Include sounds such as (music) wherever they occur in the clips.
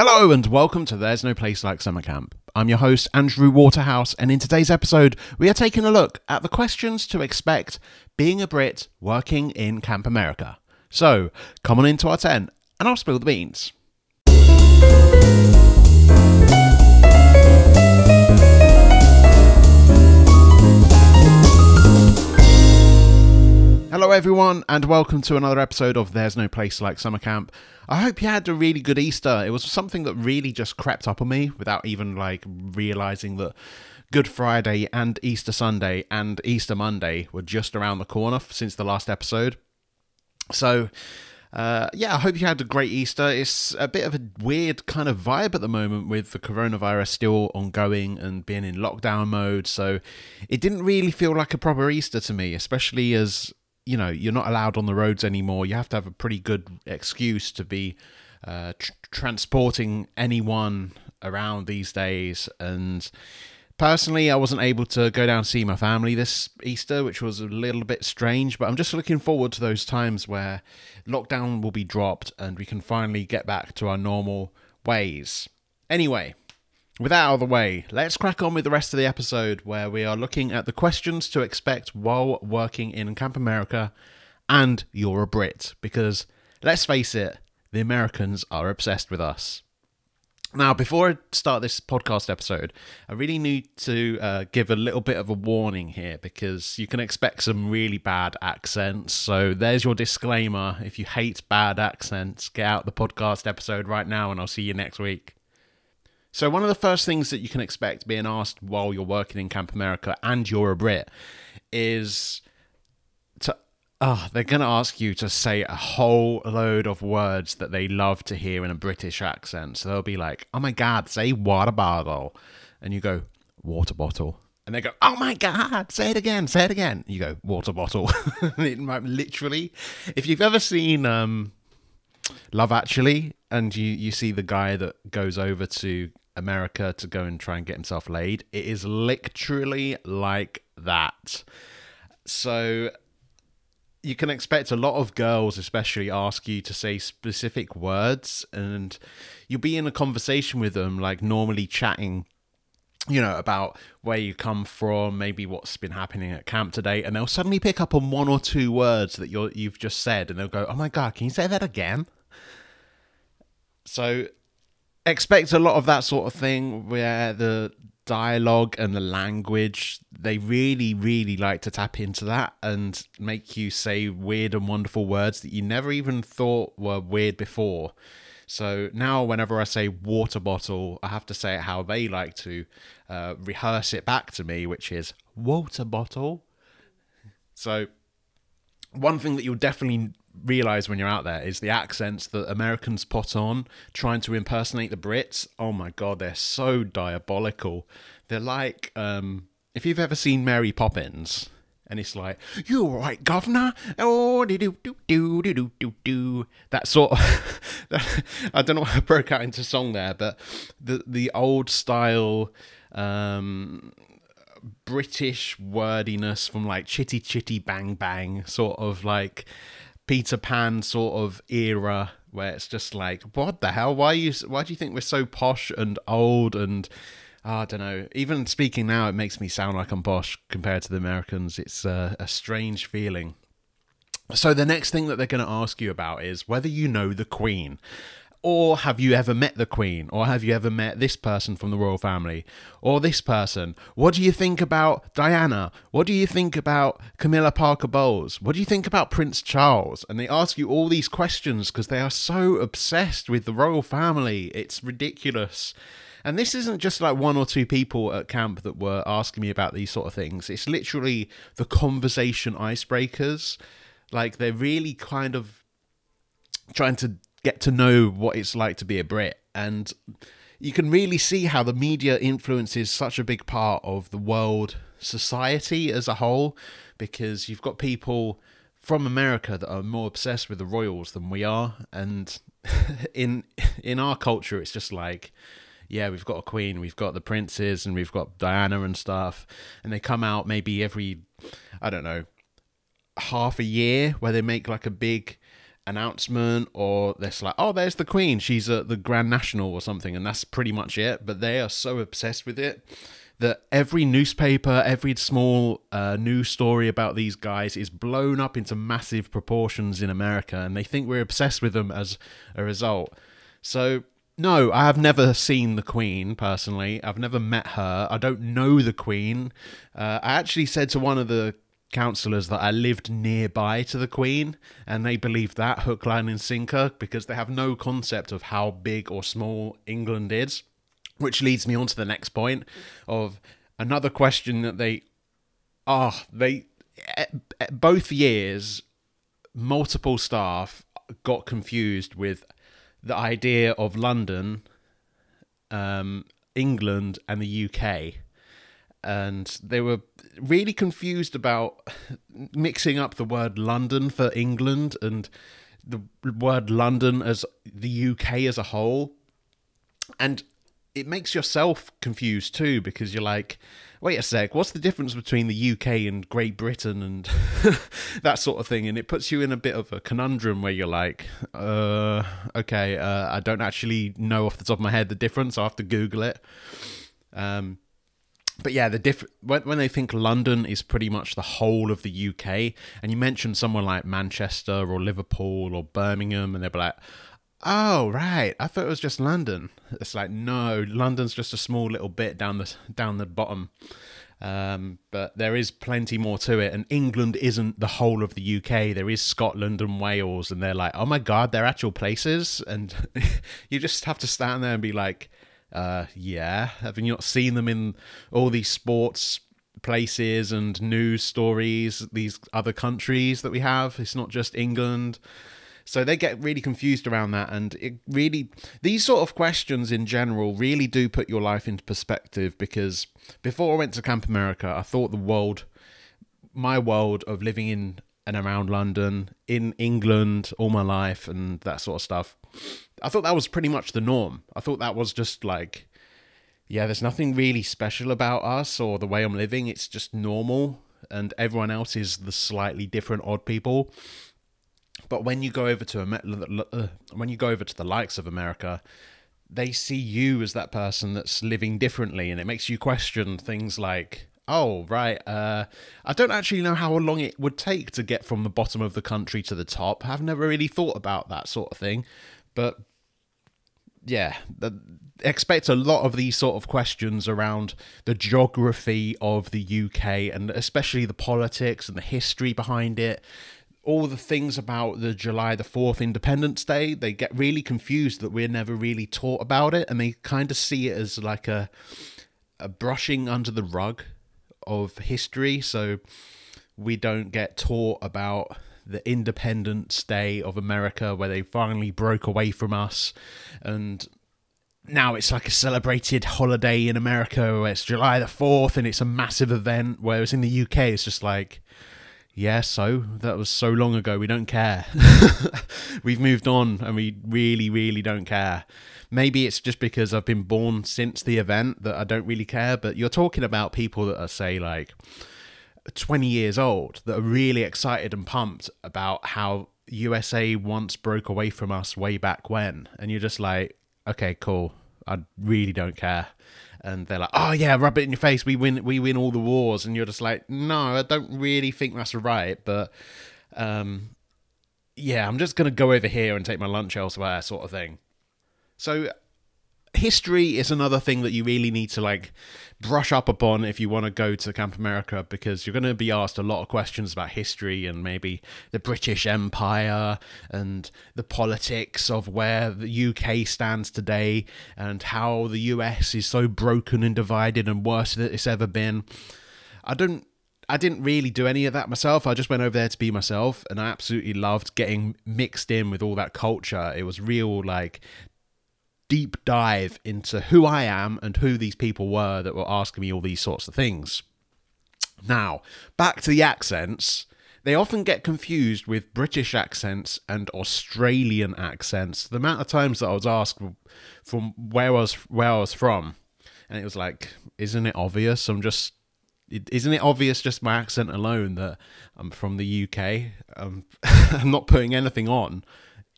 Hello and welcome to There's No Place Like Summer Camp. I'm your host, Andrew Waterhouse, and in today's episode, we are taking a look at the questions to expect being a Brit working in Camp America. So, come on into our tent and I'll spill the beans. Hello, everyone, and welcome to another episode of There's No Place Like Summer Camp. I hope you had a really good Easter. It was something that really just crept up on me without even like realizing that Good Friday and Easter Sunday and Easter Monday were just around the corner since the last episode. So, uh, yeah, I hope you had a great Easter. It's a bit of a weird kind of vibe at the moment with the coronavirus still ongoing and being in lockdown mode. So it didn't really feel like a proper Easter to me, especially as you know you're not allowed on the roads anymore. You have to have a pretty good excuse to be uh, tr- transporting anyone around these days. And personally, I wasn't able to go down and see my family this Easter, which was a little bit strange. But I'm just looking forward to those times where lockdown will be dropped and we can finally get back to our normal ways. Anyway, with that out of the way, let's crack on with the rest of the episode where we are looking at the questions to expect while working in Camp America and you're a Brit. Because let's face it, the Americans are obsessed with us. Now, before I start this podcast episode, I really need to uh, give a little bit of a warning here because you can expect some really bad accents. So, there's your disclaimer. If you hate bad accents, get out the podcast episode right now, and I'll see you next week. So, one of the first things that you can expect being asked while you're working in Camp America and you're a Brit is to, oh, they're going to ask you to say a whole load of words that they love to hear in a British accent. So, they'll be like, oh my God, say water bottle. And you go, water bottle. And they go, oh my God, say it again, say it again. You go, water bottle. (laughs) it might literally, if you've ever seen, um, Love Actually, and you you see the guy that goes over to America to go and try and get himself laid. It is literally like that. So you can expect a lot of girls, especially, ask you to say specific words, and you'll be in a conversation with them, like normally chatting you know, about where you come from, maybe what's been happening at camp today, and they'll suddenly pick up on one or two words that you're you've just said, and they'll go, "Oh my god, can you say that again?" So expect a lot of that sort of thing where the dialogue and the language they really really like to tap into that and make you say weird and wonderful words that you never even thought were weird before. So now whenever i say water bottle i have to say it how they like to uh, rehearse it back to me which is water bottle. So one thing that you'll definitely realize when you're out there is the accents that Americans put on trying to impersonate the Brits. Oh my god, they're so diabolical. They're like um, if you've ever seen Mary Poppins and it's like, "You all right, governor?" Oh, do do do do do do do. That sort of. (laughs) I don't know. I broke out into song there, but the the old style. Um, British wordiness from like chitty chitty bang bang, sort of like Peter Pan sort of era where it's just like, what the hell? Why you? Why do you think we're so posh and old and ah, I don't know. Even speaking now, it makes me sound like I'm posh compared to the Americans. It's a strange feeling. So the next thing that they're going to ask you about is whether you know the Queen. Or have you ever met the Queen? Or have you ever met this person from the royal family? Or this person? What do you think about Diana? What do you think about Camilla Parker Bowles? What do you think about Prince Charles? And they ask you all these questions because they are so obsessed with the royal family. It's ridiculous. And this isn't just like one or two people at camp that were asking me about these sort of things. It's literally the conversation icebreakers. Like they're really kind of trying to get to know what it's like to be a Brit. And you can really see how the media influences such a big part of the world society as a whole because you've got people from America that are more obsessed with the royals than we are and (laughs) in in our culture it's just like yeah we've got a queen we've got the princes and we've got Diana and stuff and they come out maybe every I don't know half a year where they make like a big announcement or there's like oh there's the queen she's at the grand national or something and that's pretty much it but they are so obsessed with it that every newspaper every small uh, news story about these guys is blown up into massive proportions in america and they think we're obsessed with them as a result so no, I have never seen the Queen personally. I've never met her. I don't know the Queen. Uh, I actually said to one of the councillors that I lived nearby to the Queen, and they believe that hook, line, and sinker because they have no concept of how big or small England is. Which leads me on to the next point of another question that they are. Oh, they both years, multiple staff got confused with the idea of London, um, England, and the UK. And they were really confused about mixing up the word London for England and the word London as the UK as a whole. And it makes yourself confused too because you're like, wait a sec, what's the difference between the UK and Great Britain and (laughs) that sort of thing? And it puts you in a bit of a conundrum where you're like, uh, okay, uh, I don't actually know off the top of my head the difference. I'll have to Google it. Um, but yeah, the diff- when, when they think London is pretty much the whole of the UK, and you mention someone like Manchester or Liverpool or Birmingham, and they'll be like, Oh right, I thought it was just London. It's like no, London's just a small little bit down the down the bottom. Um, but there is plenty more to it, and England isn't the whole of the UK. There is Scotland and Wales, and they're like, oh my god, they're actual places, and (laughs) you just have to stand there and be like, uh, yeah, have you not seen them in all these sports places and news stories, these other countries that we have? It's not just England. So they get really confused around that. And it really, these sort of questions in general really do put your life into perspective because before I went to Camp America, I thought the world, my world of living in and around London, in England all my life, and that sort of stuff, I thought that was pretty much the norm. I thought that was just like, yeah, there's nothing really special about us or the way I'm living. It's just normal, and everyone else is the slightly different odd people. But when you go over to uh, when you go over to the likes of America, they see you as that person that's living differently, and it makes you question things like, "Oh, right, uh, I don't actually know how long it would take to get from the bottom of the country to the top. I've never really thought about that sort of thing." But yeah, the, expect a lot of these sort of questions around the geography of the UK and especially the politics and the history behind it. All the things about the July the 4th Independence Day, they get really confused that we're never really taught about it and they kind of see it as like a a brushing under the rug of history. So we don't get taught about the Independence Day of America where they finally broke away from us and now it's like a celebrated holiday in America where it's July the 4th and it's a massive event whereas in the UK it's just like yeah, so that was so long ago. We don't care. (laughs) We've moved on and we really, really don't care. Maybe it's just because I've been born since the event that I don't really care. But you're talking about people that are, say, like 20 years old that are really excited and pumped about how USA once broke away from us way back when. And you're just like, okay, cool. I really don't care and they're like, "Oh yeah, rub it in your face. We win. We win all the wars." And you're just like, "No, I don't really think that's right." But um, yeah, I'm just gonna go over here and take my lunch elsewhere, sort of thing. So history is another thing that you really need to like brush up upon if you want to go to Camp America because you're going to be asked a lot of questions about history and maybe the British Empire and the politics of where the UK stands today and how the US is so broken and divided and worse than it's ever been. I don't I didn't really do any of that myself. I just went over there to be myself and I absolutely loved getting mixed in with all that culture. It was real like deep dive into who I am and who these people were that were asking me all these sorts of things. Now, back to the accents. They often get confused with British accents and Australian accents. The amount of times that I was asked from where I was where I was from, and it was like, isn't it obvious? I'm just isn't it obvious just my accent alone that I'm from the UK? Um, (laughs) I'm not putting anything on.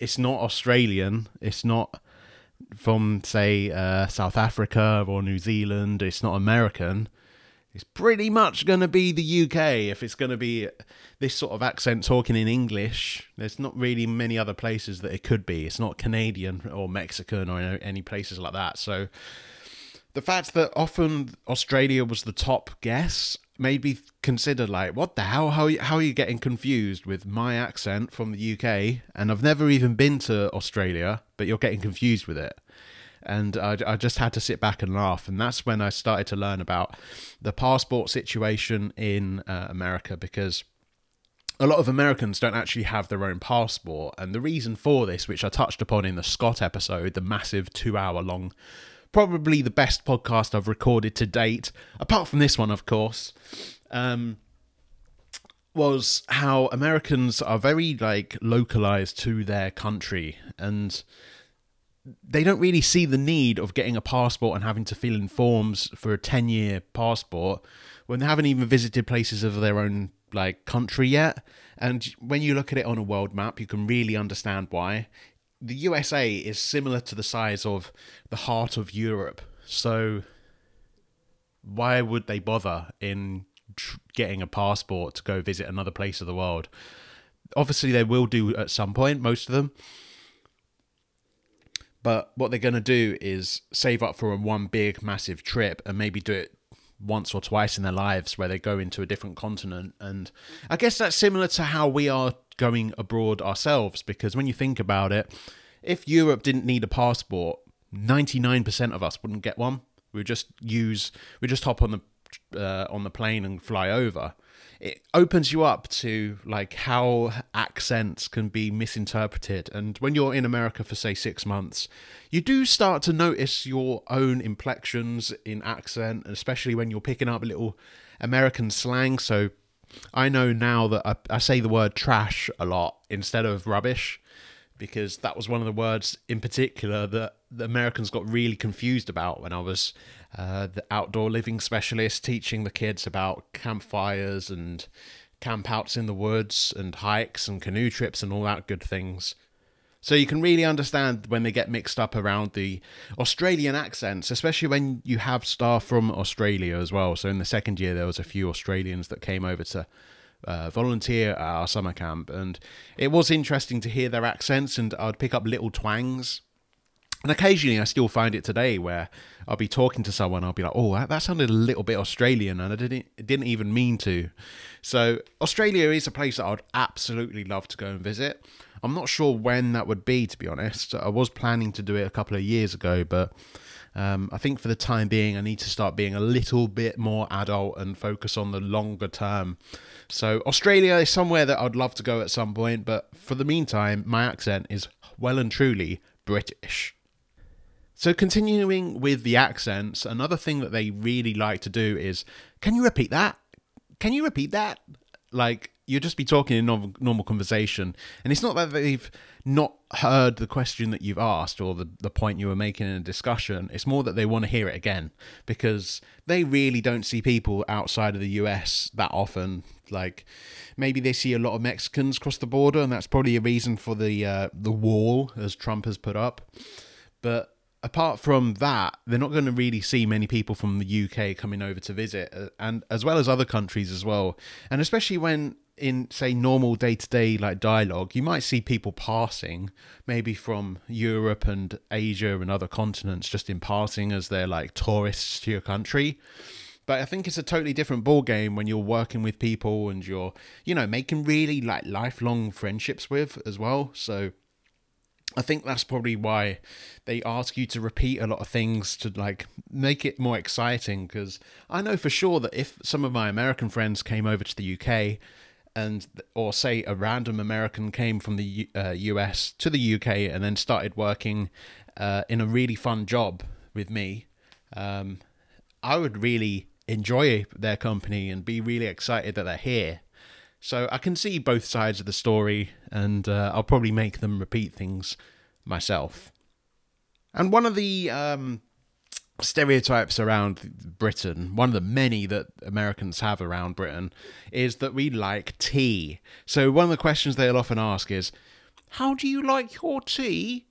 It's not Australian. It's not from say uh, South Africa or New Zealand. It's not American. It's pretty much going to be the UK if it's going to be this sort of accent talking in English. There's not really many other places that it could be. It's not Canadian or Mexican or any places like that. So the fact that often Australia was the top guess made me consider like what the hell how how are you getting confused with my accent from the UK and I've never even been to Australia but you're getting confused with it. And I, I just had to sit back and laugh. And that's when I started to learn about the passport situation in uh, America because a lot of Americans don't actually have their own passport. And the reason for this which I touched upon in the Scott episode the massive 2 hour long probably the best podcast I've recorded to date, apart from this one, of course, um, was how Americans are very like localized to their country and they don't really see the need of getting a passport and having to fill in forms for a 10 year passport when they haven't even visited places of their own like country yet. And when you look at it on a world map you can really understand why the USA is similar to the size of the heart of Europe. So why would they bother in tr- getting a passport to go visit another place of the world? Obviously, they will do at some point, most of them. But what they're going to do is save up for a one big, massive trip and maybe do it once or twice in their lives where they go into a different continent. And I guess that's similar to how we are going abroad ourselves because when you think about it, if Europe didn't need a passport, 99% of us wouldn't get one. We'd just use, we just hop on the uh, on the plane and fly over. It opens you up to like how accents can be misinterpreted. And when you're in America for say six months, you do start to notice your own inflections in accent, especially when you're picking up a little American slang. So I know now that I, I say the word trash a lot instead of rubbish because that was one of the words in particular that the Americans got really confused about when I was uh, the outdoor living specialist teaching the kids about campfires and campouts in the woods and hikes and canoe trips and all that good things. So you can really understand when they get mixed up around the Australian accents, especially when you have staff from Australia as well. So in the second year, there was a few Australians that came over to uh, volunteer at our summer camp, and it was interesting to hear their accents, and I'd pick up little twangs. And occasionally, I still find it today where I'll be talking to someone, I'll be like, "Oh, that, that sounded a little bit Australian," and I didn't didn't even mean to. So Australia is a place that I'd absolutely love to go and visit. I'm not sure when that would be, to be honest. I was planning to do it a couple of years ago, but um, I think for the time being, I need to start being a little bit more adult and focus on the longer term. So, Australia is somewhere that I'd love to go at some point, but for the meantime, my accent is well and truly British. So, continuing with the accents, another thing that they really like to do is can you repeat that? Can you repeat that? Like, you'll just be talking in normal, normal conversation. And it's not that they've not heard the question that you've asked or the, the point you were making in a discussion. It's more that they want to hear it again because they really don't see people outside of the us that often. Like maybe they see a lot of mexicans cross the border and that's probably a reason for the uh, the wall as trump has put up. But apart from that, they're not going to really see many people from the UK coming over to visit, uh, and as well as other countries as well. And especially when in say normal day to day like dialogue, you might see people passing, maybe from Europe and Asia and other continents, just in passing as they're like tourists to your country. But I think it's a totally different ball game when you're working with people and you're, you know, making really like lifelong friendships with as well. So I think that's probably why they ask you to repeat a lot of things to like make it more exciting. Because I know for sure that if some of my American friends came over to the UK and or say a random American came from the uh, US to the UK and then started working uh, in a really fun job with me, um, I would really enjoy their company and be really excited that they're here. So I can see both sides of the story, and uh, I'll probably make them repeat things myself. And one of the um, stereotypes around Britain, one of the many that Americans have around Britain, is that we like tea. So one of the questions they'll often ask is, How do you like your tea?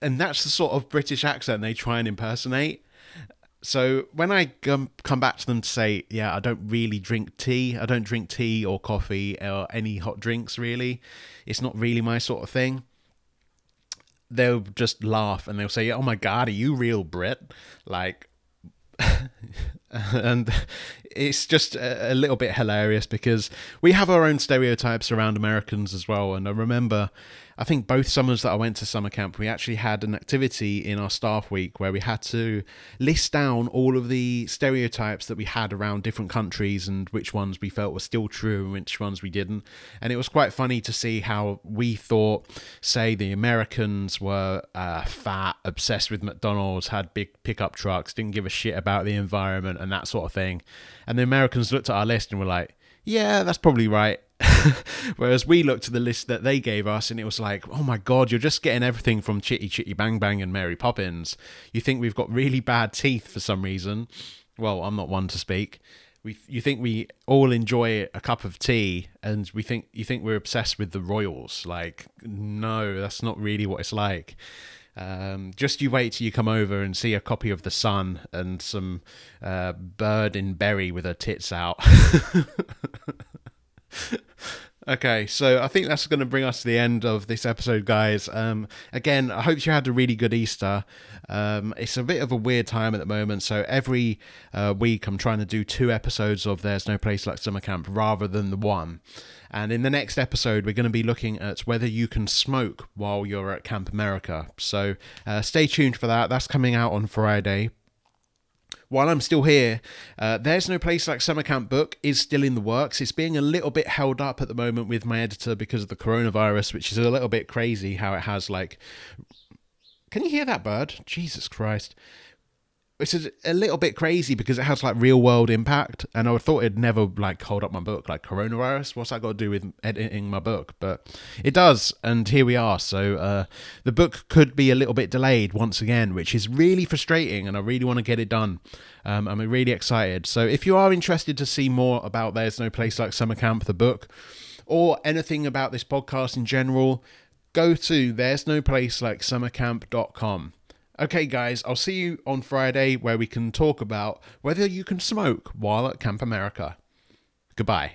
And that's the sort of British accent they try and impersonate. So when I come back to them to say, yeah, I don't really drink tea, I don't drink tea or coffee or any hot drinks really, it's not really my sort of thing they'll just laugh and they'll say, "Oh my god, are you real Brit?" Like, (laughs) and it's just a, little bit hilarious because we have our own stereotypes around Americans as well. And I remember I think both summers that I went to summer camp, we actually had an activity in our staff week where we had to list down all of the stereotypes that we had around different countries and which ones we felt were still true and which ones we didn't. And it was quite funny to see how we thought, say, the Americans were uh, fat, obsessed with McDonald's, had big pickup trucks, didn't give a shit about the environment and that sort of thing. And the Americans looked at our list and were like, yeah, that's probably right. (laughs) Whereas we looked at the list that they gave us and it was like, oh my God, you're just getting everything from Chitty Chitty Bang Bang and Mary Poppins. You think we've got really bad teeth for some reason. Well, I'm not one to speak. We, you think we all enjoy a cup of tea and we think you think we're obsessed with the royals like no that's not really what it's like um, just you wait till you come over and see a copy of the sun and some uh, bird in berry with her tits out (laughs) Okay, so I think that's going to bring us to the end of this episode, guys. Um, again, I hope you had a really good Easter. Um, it's a bit of a weird time at the moment, so every uh, week I'm trying to do two episodes of There's No Place Like Summer Camp rather than the one. And in the next episode, we're going to be looking at whether you can smoke while you're at Camp America. So uh, stay tuned for that. That's coming out on Friday while I'm still here, uh, There's No Place Like Summer Camp book is still in the works. It's being a little bit held up at the moment with my editor because of the coronavirus, which is a little bit crazy how it has like. Can you hear that bird? Jesus Christ which is a little bit crazy because it has like real world impact and i thought it'd never like hold up my book like coronavirus. What's that got to do with editing my book? But it does and here we are. So uh, the book could be a little bit delayed once again which is really frustrating and i really want to get it done. Um, i'm really excited. So if you are interested to see more about there's no place like summer camp the book or anything about this podcast in general go to there's no place like summercamp.com Okay, guys, I'll see you on Friday where we can talk about whether you can smoke while at Camp America. Goodbye.